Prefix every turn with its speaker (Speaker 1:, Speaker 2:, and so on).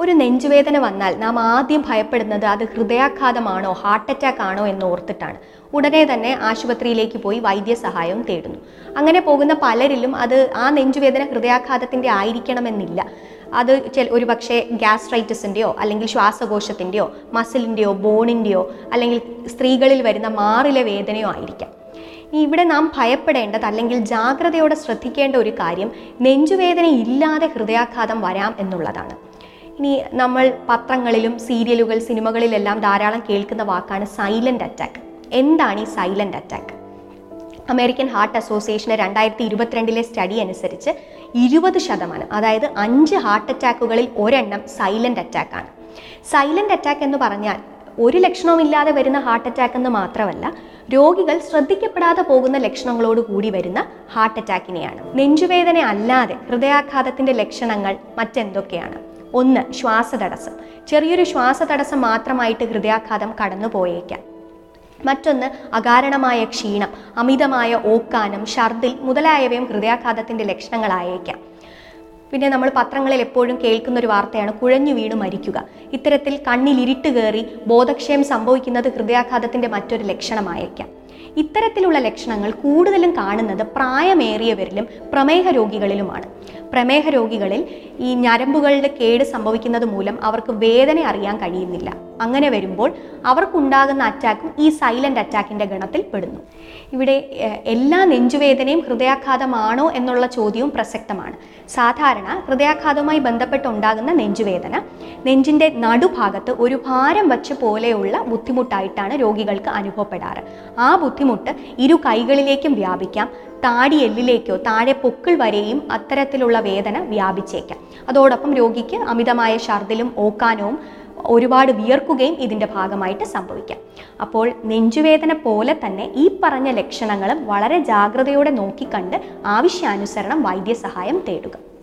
Speaker 1: ഒരു നെഞ്ചുവേദന വന്നാൽ നാം ആദ്യം ഭയപ്പെടുന്നത് അത് ഹൃദയാഘാതമാണോ ഹാർട്ട് അറ്റാക്ക് ആണോ എന്ന് ഓർത്തിട്ടാണ്. ഉടനെ തന്നെ ആശുപത്രിയിലേക്ക് പോയി വൈദ്യസഹായം തേടുന്നു. അങ്ങനെ പോകുന്ന പലരിലും അത് ആ നെഞ്ചുവേദന ഹൃദയാഘാതത്തിന്റെ ആയിരിക്കണമെന്നില്ല. അത് ഒരു പക്ഷേ ഗ്യാസ്ട്രൈറ്റിസിന്റെയോ അല്ലെങ്കിൽ ശ്വാസകോശത്തിന്റെയോ മസിലിന്റെയോ ബോണിന്റെയോ അല്ലെങ്കിൽ സ്ത്രീകളിൽ വരുന്ന മാറിലെ വേദനയോ ആയിരിക്കാം. ഇവിടെ നാം ഭയപ്പെടേണ്ടത് അല്ലെങ്കിൽ ജാഗ്രതയോടെ ശ്രദ്ധിക്കേണ്ട ഒരു കാര്യം നെഞ്ചുവേദന ഇല്ലാതെ ഹൃദയാഘാതം വരാം എന്നുള്ളതാണ്. ഇനി നമ്മൾ പത്രങ്ങളിലും സീരിയലുകൾ സിനിമകളിലെല്ലാം ധാരാളം കേൾക്കുന്ന വാക്കാണ് സൈലന്റ് അറ്റാക്ക്. എന്താണ് ഈ സൈലന്റ് അറ്റാക്ക്? അമേരിക്കൻ ഹാർട്ട് അസോസിയേഷന് രണ്ടായിരത്തി ഇരുപത്തിരണ്ടിലെ സ്റ്റഡി അനുസരിച്ച് ഇരുപത് ശതമാനം അതായത് അഞ്ച് ഹാർട്ട് അറ്റാക്കുകളിൽ ഒരെണ്ണം സൈലന്റ് അറ്റാക്കാണ്. സൈലന്റ് അറ്റാക്ക് എന്ന് പറഞ്ഞാൽ ഒരു ലക്ഷണവുമില്ലാതെ വരുന്ന ഹാർട്ട് അറ്റാക്ക് എന്ന് മാത്രമല്ല രോഗികൾ ശ്രദ്ധിക്കപ്പെടാതെ പോകുന്ന ലക്ഷണങ്ങളോട് കൂടി വരുന്ന ഹാർട്ട് അറ്റാക്കിനെയാണ്. നെഞ്ചുവേദന അല്ലാതെ ഹൃദയാഘാതത്തിന്റെ ലക്ഷണങ്ങൾ മറ്റെന്തൊക്കെയാണ്? ഒന്ന് ശ്വാസതടസ്സം. ചെറിയൊരു ശ്വാസതടസ്സം മാത്രമായിട്ട് ഹൃദയാഘാതം കടന്നു പോയേക്കാം. മറ്റൊന്ന് അകാരണമായ ക്ഷീണം അമിതമായ ഓക്കാനം ഛർദിൽ മുതലായവയും ഹൃദയാഘാതത്തിന്റെ ലക്ഷണങ്ങളായേക്കാം. പിന്നെ നമ്മൾ പത്രങ്ങളിൽ എപ്പോഴും കേൾക്കുന്ന ഒരു വാർത്തയാണ് കുഴഞ്ഞു വീണ് മരിക്കുക. ഇത്തരത്തിൽ കണ്ണിൽ ഇരുട്ട് കയറി ബോധക്ഷയം സംഭവിക്കുന്നത് ഹൃദയാഘാതത്തിന്റെ മറ്റൊരു ലക്ഷണമായേക്കാം. ഇത്തരത്തിലുള്ള ലക്ഷണങ്ങൾ കൂടുതലും കാണുന്നത് പ്രായമേറിയവരിലും പ്രമേഹ രോഗികളിലുമാണ്. പ്രമേഹ രോഗികളിൽ ഈ ഞരമ്പുകളുടെ കേട് സംഭവിക്കുന്നത് മൂലം അവർക്ക് വേദന അറിയാൻ കഴിയുന്നില്ല. അങ്ങനെ വരുമ്പോൾ അവർക്കുണ്ടാകുന്ന അറ്റാക്കും ഈ സൈലന്റ് അറ്റാക്കിന്റെ ഗണത്തിൽ പെടുന്നു. ഇവിടെ എല്ലാ നെഞ്ചുവേദനയും ഹൃദയാഘാതമാണോ എന്നുള്ള ചോദ്യവും പ്രസക്തമാണ്. സാധാരണ ഹൃദയാഘാതവുമായി ബന്ധപ്പെട്ടുണ്ടാകുന്ന നെഞ്ചുവേദന നെഞ്ചിന്റെ നടുഭാഗത്ത് ഒരു ഭാരം വച്ച പോലെയുള്ള ബുദ്ധിമുട്ടായിട്ടാണ് രോഗികൾക്ക് അനുഭവപ്പെടാറ്. ആ ബുദ്ധിമുട്ട് ഇരു കൈകളിലേക്കും വ്യാപിക്കാം താടി എല്ലിലേക്കോ താഴെ പൊക്കിൾ വരെയും അത്തരത്തിലുള്ള വേദന വ്യാപിച്ചേക്കാം. അതോടൊപ്പം രോഗിക്ക് അമിതമായ ഛർദിലും ഓക്കാനവും ഒരുപാട് വിയർക്കുകയും ഇതിന്റെ ഭാഗമായിട്ട് സംഭവിക്കാം. അപ്പോൾ നെഞ്ചുവേദന പോലെ തന്നെ ഈ പറഞ്ഞ ലക്ഷണങ്ങളും വളരെ ജാഗ്രതയോടെ നോക്കിക്കണ്ട് ആവശ്യാനുസരണം വൈദ്യസഹായം തേടുക.